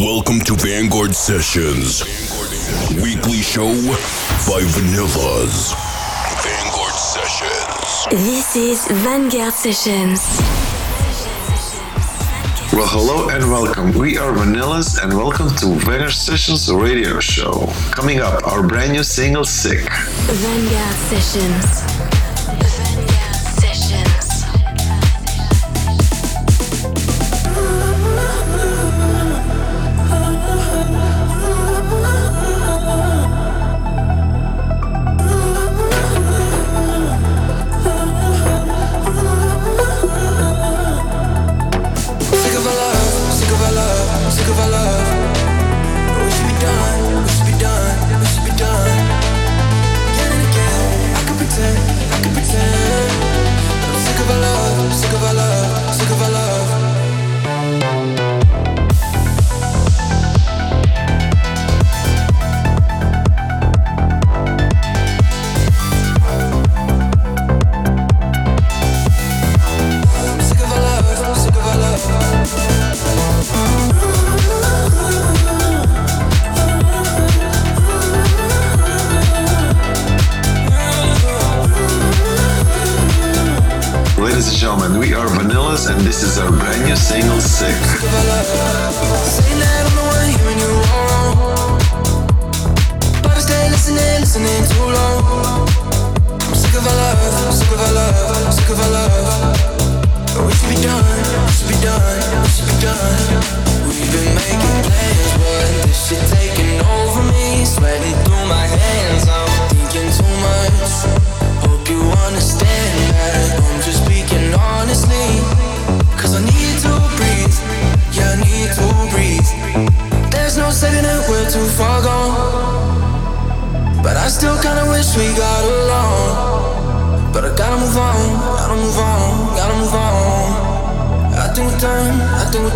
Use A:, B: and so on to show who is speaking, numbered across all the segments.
A: Welcome to Vanguard Sessions, weekly show by Vanillaz. Vanguard Sessions.
B: This is Vanguard Sessions.
C: Well, hello and welcome. We are Vanillaz and welcome to Vanguard Sessions radio show. Coming up, our brand new single, Sick.
B: Vanguard Sessions.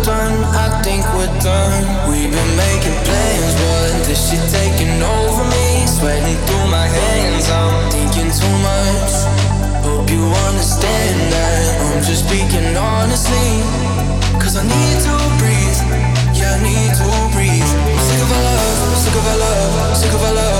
D: done, I think we're done. We've been making plans, but this shit taking over me. Sweating through my hands, I'm thinking too much. Hope you understand that I'm just speaking honestly. Cause I need to breathe, yeah, I need to breathe. I'm sick of our
A: love, sick of our love, sick
D: of our
E: love.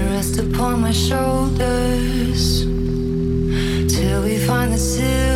E: and rest upon
B: my shoulders till we find the silver.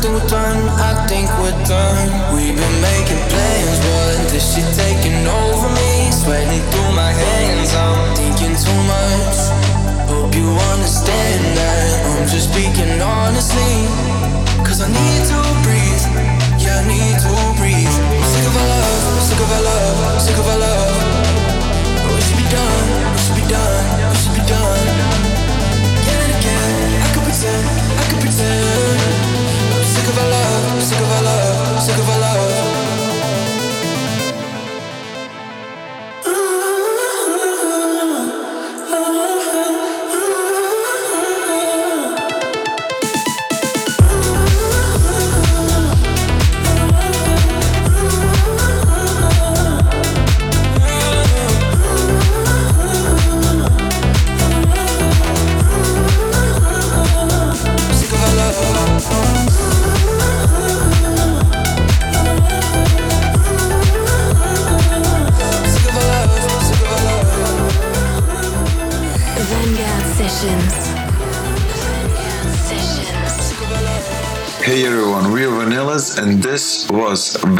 B: think we're done, I think we're done. We've been making plans, but this shit taking over me. Sweating through my hands, I'm thinking too much. Hope you understand that I'm just speaking honestly. Cause I need to breathe, yeah, I need to breathe. I'm sick of our love, sick of our love, sick of our love. Oh, we should be done, we should be done, we should be done. Again again, I could pretend, I could pretend.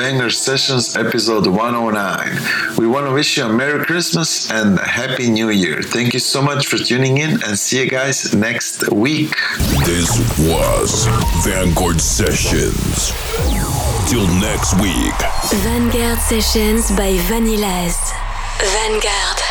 F: Vanguard Sessions
C: episode 109. We want to wish you a Merry Christmas and a Happy New Year. Thank you so much for tuning in and see you guys next week.
A: This was Vanguard Sessions. Till next week.
F: Vanguard Sessions by Vanillaz. Vanguard.